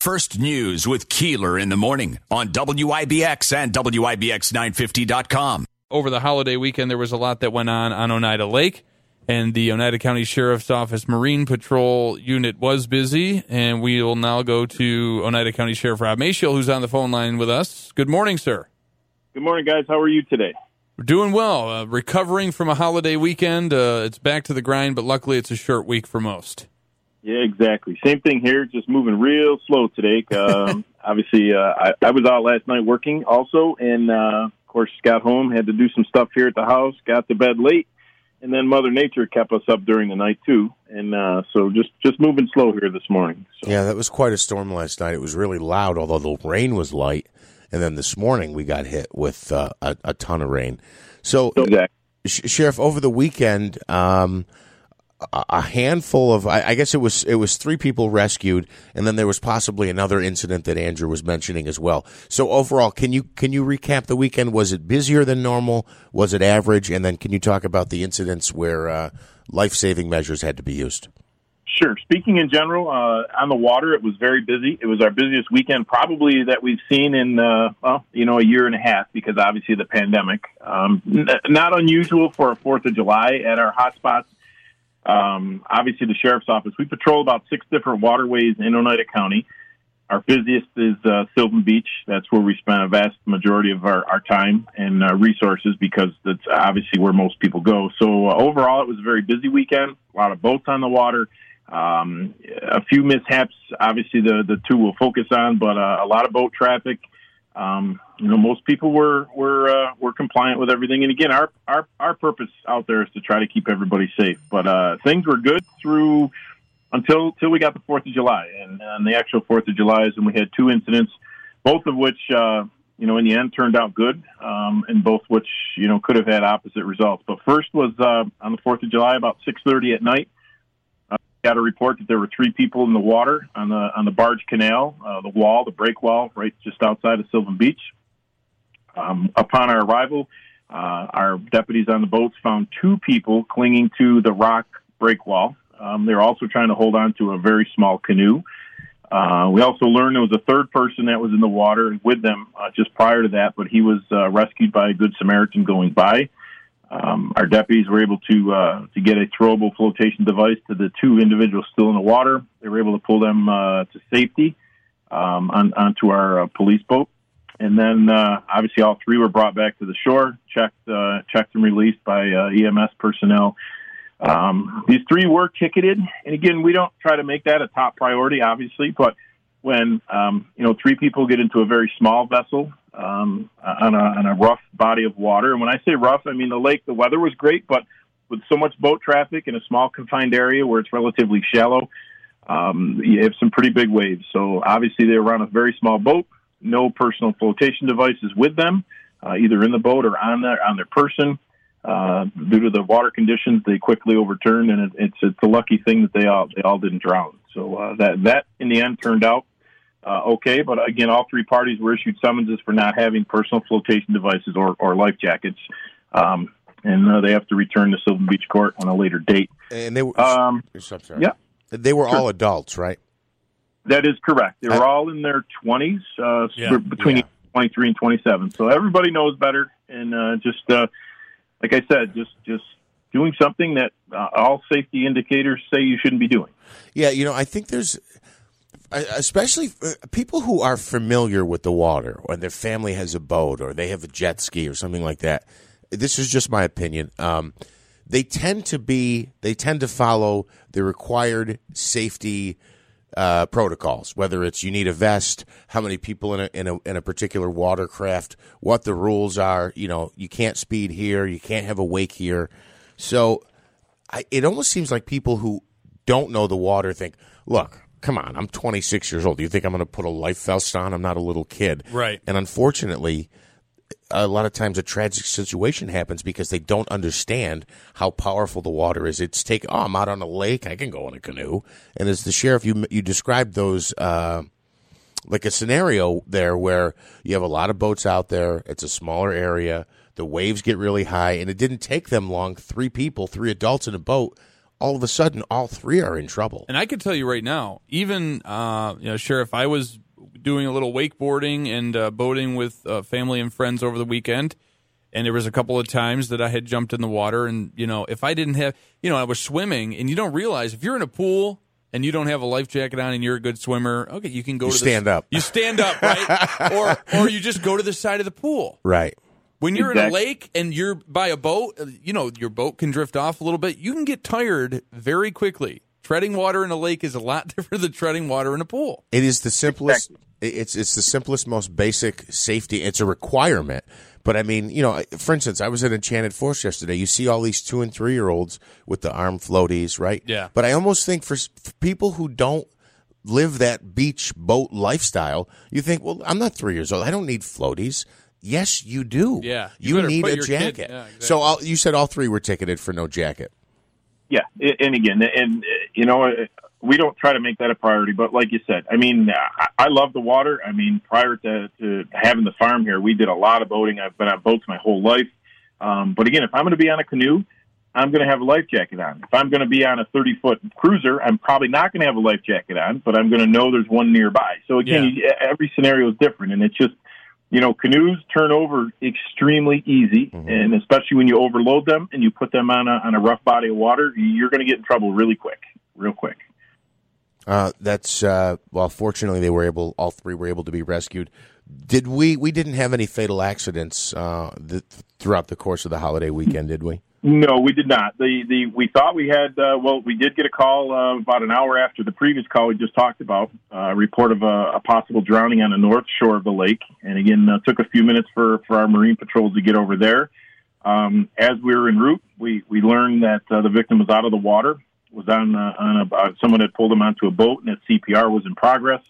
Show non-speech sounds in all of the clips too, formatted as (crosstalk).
First News with Keeler in the morning on WIBX and WIBX950.com. Over the holiday weekend, there was a lot that went on on Oneida Lake, and the Oneida County Sheriff's Office Marine Patrol unit was busy. And we will now go to Oneida County Sheriff Rob Maciol, who's on the phone line with us. Good morning, sir. Good morning, guys. How are you today? We're doing well. Uh, recovering from a holiday weekend. Uh, it's back to the grind, but luckily it's a short week for most. Yeah, exactly. Same thing here. Just moving real slow today. (laughs) Um, obviously, uh, I, I was out last night working also, and uh, of course, got home, had to do some stuff here at the house, got to bed late, and then Mother Nature kept us up during the night too. And uh, so, just just moving slow here this morning. So. Yeah, that was quite a storm last night. It was really loud, although the rain was light. And then this morning we got hit with uh, a, a ton of rain. So, Exactly. Sh- Sheriff, over the weekend, um, a handful of I, I guess it was it was three people rescued, and then there was possibly another incident that Andrew was mentioning as well. So overall, can you can you recap the weekend? Was it busier than normal? Was it average? And then can you talk about the incidents where uh, life saving measures had to be used? Sure. Speaking in general, uh, on the water, it was very busy. It was our busiest weekend probably that we've seen in, uh, well, you know, a year and a half because obviously the pandemic. Um, n- not unusual for a 4th of July at our hotspots. Um, obviously, the sheriff's office, we patrol about six different waterways in Oneida County. Our busiest is uh, Sylvan Beach. That's where we spend a vast majority of our, our time and uh, resources because that's obviously where most people go. So uh, overall, it was a very busy weekend. A lot of boats on the water. Um, a few mishaps, obviously the the two will focus on, but uh, a lot of boat traffic. Um, you know, most people were were uh, were compliant with everything. And again, our our our purpose out there is to try to keep everybody safe. But uh, things were good through until until we got the Fourth of July, and, and the actual Fourth of July is when we had two incidents, both of which uh, you know in the end turned out good, um, and both which you know could have had opposite results. But first was uh, on the Fourth of July about six thirty at night. Uh, got a report that there were three people in the water on the on the barge canal, uh, the wall, the break wall, right just outside of Sylvan Beach. Um, upon our arrival, uh, our deputies on the boats found two people clinging to the rock break wall. Um, they were also trying to hold on to a very small canoe. Uh, we also learned there was a third person that was in the water with them uh, just prior to that, but he was uh, rescued by a good Samaritan going by. Um, our deputies were able to uh, to get a throwable flotation device to the two individuals still in the water. They were able to pull them uh, to safety um, on, onto our uh, police boat, and then uh, obviously all three were brought back to the shore, checked uh, checked and released by uh, EMS personnel. Um, these three were ticketed, and again, we don't try to make that a top priority, obviously, but when um, you know three people get into a very small vessel um, on, a, on a rough body of water, and when I say rough, I mean the lake. The weather was great, but with so much boat traffic in a small confined area where it's relatively shallow, um, you have some pretty big waves. So obviously they were on a very small boat, no personal flotation devices with them, uh, either in the boat or on their on their person. Uh, due to the water conditions, they quickly overturned, and it, it's it's a lucky thing that they all they all didn't drown. So uh, that that in the end turned out uh, okay. But again, all three parties were issued summonses for not having personal flotation devices or, or life jackets, um, and uh, they have to return to Sylvan Beach Court on a later date. And they were Um, yeah. they were Sure. all adults, right? That is correct. They were all in their twenties, uh, Yeah. between Yeah. twenty three and twenty seven. So everybody knows better, and uh, just uh, like I said, just just doing something that uh, all safety indicators say you shouldn't be doing. Yeah, you know, I think there's, uh, especially uh, people who are familiar with the water, or their family has a boat, or they have a jet ski, or something like that. This is just my opinion. Um, they tend to be, they tend to follow the required safety uh, protocols. Whether it's you need a vest, how many people in a, in a in a particular watercraft, what the rules are. You know, you can't speed here, you can't have a wake here. So I, it almost seems like people who don't know the water think, look, come on, I'm 26 years old. Do you think I'm going to put a life vest on? I'm not a little kid. Right. And unfortunately, a lot of times a tragic situation happens because they don't understand how powerful the water is. It's take, oh, I'm out on a lake. I can go in a canoe. And as the sheriff, you, you described those, uh, like a scenario there where you have a lot of boats out there. It's a smaller area. The waves get really high, and it didn't take them long. Three people, three adults in a boat, all of a sudden all three are in trouble. And I can tell you right now, even uh, you know, Sheriff, I was doing a little wakeboarding and uh, boating with uh, family and friends over the weekend, and there was a couple of times that I had jumped in the water, and you know, if I didn't have, you know, I was swimming, and you don't realize if you're in a pool and you don't have a life jacket on and you're a good swimmer, okay, you can go You to stand the, up. You stand up, right? (laughs) or or you just go to the side of the pool. Right. When you're in a lake and you're by a boat, uh, you know, your boat can drift off a little bit. You can get tired very quickly. Treading water in a lake is a lot (laughs) different than treading water in a pool. It is the simplest. It's it's the simplest, most basic safety. It's a requirement. But I mean, you know, for instance, I was at Enchanted Forest yesterday. You see all these two and three year olds with the arm floaties, right? Yeah. But I almost think for, for people who don't live that beach boat lifestyle, you think, well, I'm not three years old. I don't need floaties. Yes, you do. Yeah, you You, need a jacket. yeah, exactly. So So all, you said all three were ticketed for no jacket. Yeah, and again, and you know, we don't try to make that a priority, but like you said, I mean, I, love the water. I mean, prior to, to having the farm here, we did a lot of boating. I've been on boats my whole life. Um, but again, if I'm going to be on a canoe, I'm going to have a life jacket on. If I'm going to be on a 30 foot cruiser, I'm probably not going to have a life jacket on, but I'm going to know there's one nearby. So again, you- every scenario is different, and it's just you know, canoes turn over extremely easy, and especially when you overload them and you put them on a on a rough body of water, you're going to get in trouble really quick, real quick. Uh, that's uh, well. Fortunately, they were able. All three were able to be rescued. Did we? We didn't have any fatal accidents uh, th- throughout the course of the holiday weekend, did we? No, we did not. The the we thought we had. Uh, well, we did get a call uh, about an hour after the previous call we just talked about. Uh, a report of a, a possible drowning on the north shore of the lake, and again, uh, took a few minutes for for our marine patrols to get over there. Um, as we were en route, we we learned that uh, the victim was out of the water, was on uh, on a uh, someone had pulled him onto a boat, and that CPR was in progress.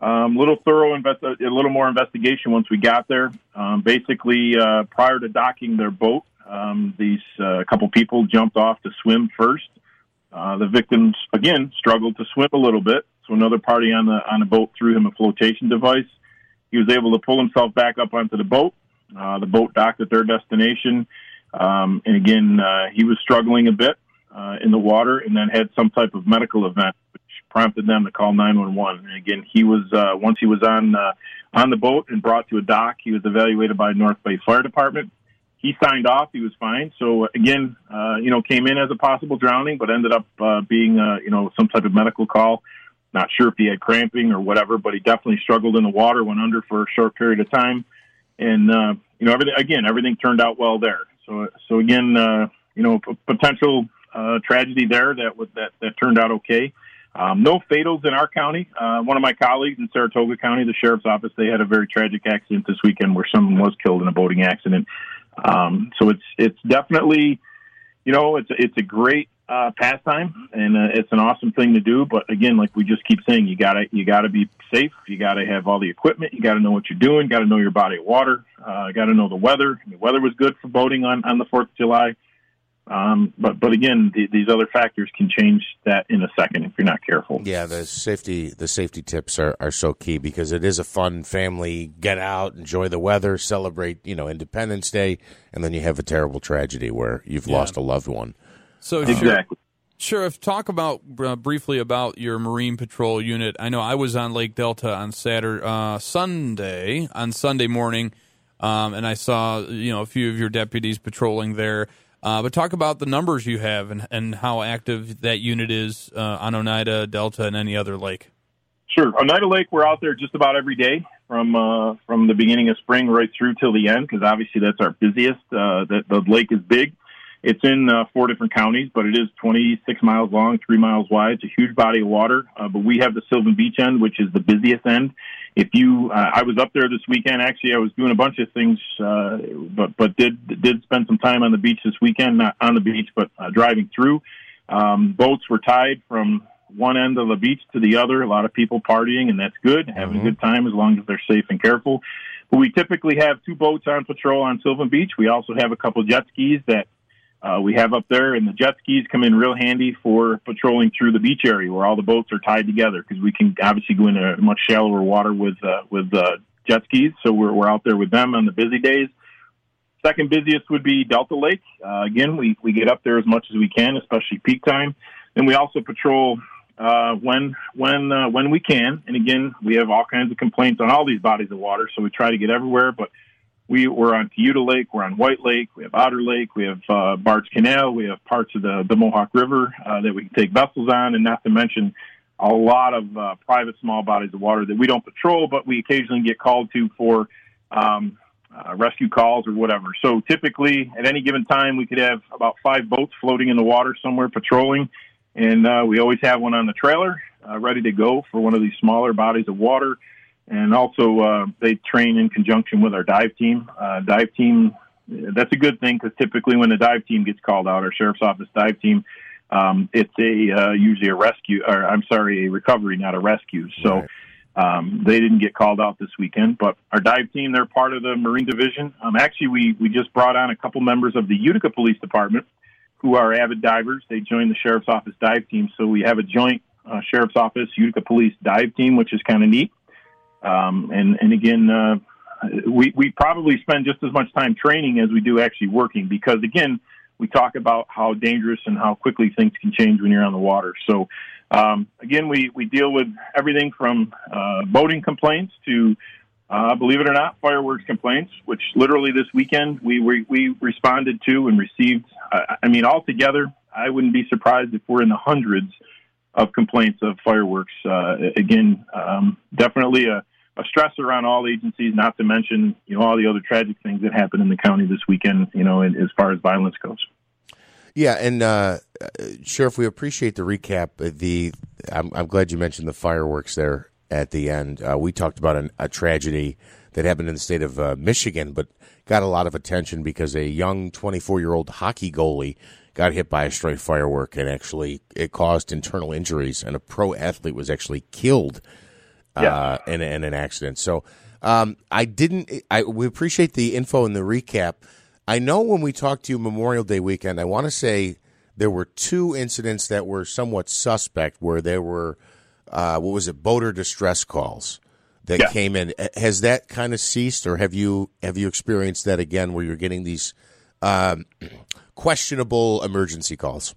Um, little thorough a little more investigation once we got there. Um, basically, uh, prior to docking their boat, um, these uh, couple people jumped off to swim first. Uh, the victims again struggled to swim a little bit, so another party on the on the boat threw him a flotation device. He was able to pull himself back up onto the boat. Uh, the boat docked at their destination, um, and again uh, he was struggling a bit uh, in the water, and then had some type of medical event, which prompted them to call 911. And again, he was uh, once he was on on the boat and brought to a dock, he was evaluated by North Bay Fire Department he signed off. He was fine. So again, uh, you know, came in as a possible drowning, but ended up uh, being, uh, you know, some type of medical call. Not sure if he had cramping or whatever, but he definitely struggled in the water, went under for a short period of time, and uh, you know, everything again, everything turned out well there. So, so again, uh, you know, p- potential uh, tragedy there that was that that turned out okay. Um, no fatals in our county. Uh, one of my colleagues in Saratoga County, the sheriff's office, they had a very tragic accident this weekend where someone was killed in a boating accident. Um, so it's it's definitely, you know, it's it's a great uh, pastime and uh, it's an awesome thing to do. But again, like we just keep saying, you gotta you gotta be safe. You gotta have all the equipment. You gotta know what you're doing. Got to know your body of water. Uh, got to know the weather. The weather was good for boating on on the Fourth of July. Um, but but again, the, these other factors can change that in a second if you're not careful. Yeah, the safety the safety tips are, are so key because it is a fun family get out, enjoy the weather, celebrate you know Independence Day, and then you have a terrible tragedy where you've lost a loved one. So, Sheriff, Exactly. Sheriff, talk about uh, briefly about your Marine Patrol unit. I know I was on Lake Delta on Saturday, uh, Sunday, on Sunday morning, um, and I saw you know a few of your deputies patrolling there. Uh, but talk about the numbers you have and, and how active that unit is uh, on Oneida, Delta, and any other lake. Sure. Oneida Lake, we're out there just about every day from uh, from the beginning of spring right through till the end because obviously that's our busiest. Uh, the, the lake is big. It's in uh, four different counties, but it is 26 miles long, three miles wide. It's a huge body of water. Uh, but we have the Sylvan Beach end, which is the busiest end. If you, uh, I was up there this weekend. Actually, I was doing a bunch of things, uh, but but did did spend some time on the beach this weekend. Not on the beach, but uh, driving through. Um, boats were tied from one end of the beach to the other. A lot of people partying, and that's good, having a good time as long as they're safe and careful. But we typically have two boats on patrol on Sylvan Beach. We also have a couple jet skis that uh, we have up there, and the jet skis come in real handy for patrolling through the beach area where all the boats are tied together because we can obviously go into much shallower water with uh, with uh, jet skis. So we're we're out there with them on the busy days. Second busiest would be Delta Lake. Uh, again, we, we get up there as much as we can, especially peak time. And we also patrol uh, when when uh, when we can. And again, we have all kinds of complaints on all these bodies of water, so we try to get everywhere. But we we're on Kayuta Lake, we're on White Lake, we have Otter Lake, we have uh, Barge Canal, we have parts of the the Mohawk River uh, that we can take vessels on, and not to mention a lot of uh, private small bodies of water that we don't patrol, but we occasionally get called to for um, uh, rescue calls or whatever. So typically, at any given time, we could have about five boats floating in the water somewhere patrolling, and uh, we always have one on the trailer uh, ready to go for one of these smaller bodies of water. And also, uh, they train in conjunction with our dive team. Uh, dive team, that's a good thing because typically when the dive team gets called out, our sheriff's office dive team, um, it's a uh, usually a rescue, or I'm sorry, a recovery, not a rescue. So. Right um, they didn't get called out this weekend, but our dive team, they're part of the Marine Division. Um, actually, we, we just brought on a couple members of the Utica Police Department who are avid divers. They joined the Sheriff's Office dive team, so we have a joint uh, Sheriff's Office Utica Police dive team, which is kind of neat. Um, and, and again, uh, we, we probably spend just as much time training as we do actually working because, again, we talk about how dangerous and how quickly things can change when you're on the water. So um, again, we, we deal with everything from uh, boating complaints to, uh, believe it or not, fireworks complaints, which literally this weekend we, we, we responded to and received. Uh, I mean, altogether, I wouldn't be surprised if we're in the hundreds of complaints of fireworks. Uh, again, um, definitely a, a on all agencies, not to mention, you know, all the other tragic things that happened in the county this weekend, you know, as far as violence goes. Yeah, and uh, Sheriff, we appreciate the recap. The I'm, I'm, glad you mentioned the fireworks there at the end. Uh, we talked about an, a tragedy that happened in the state of uh, Michigan, but got a lot of attention because a young 24 year old hockey goalie got hit by a stray firework and actually it caused internal injuries, and a pro athlete was actually killed uh, yeah. in, in, an accident. So um, I didn't. I we appreciate the info and the recap. I know when we talked to you Memorial Day weekend, I want to say there were two incidents that were somewhat suspect where there were, uh, what was it, boater distress calls that yeah. came in. Has that kind of ceased, or have you have you experienced that again, where you're getting these um, (clears throat) questionable emergency calls?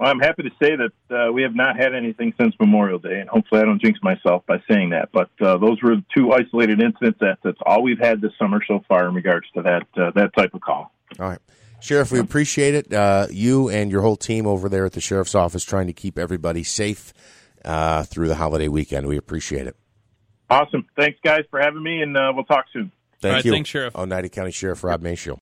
Well, I'm happy to say that uh, we have not had anything since Memorial Day, and hopefully I don't jinx myself by saying that. But uh, those were two isolated incidents. That, that's all we've had this summer so far in regards to that uh, that type of call. All right, Sheriff, we appreciate it. Uh, you and your whole team over there at the sheriff's office trying to keep everybody safe uh, through the holiday weekend. We appreciate it. Awesome. Thanks, guys, for having me, and uh, we'll talk soon. Thank right, you. Thanks, Sheriff. Oneida County Sheriff Rob Maciol.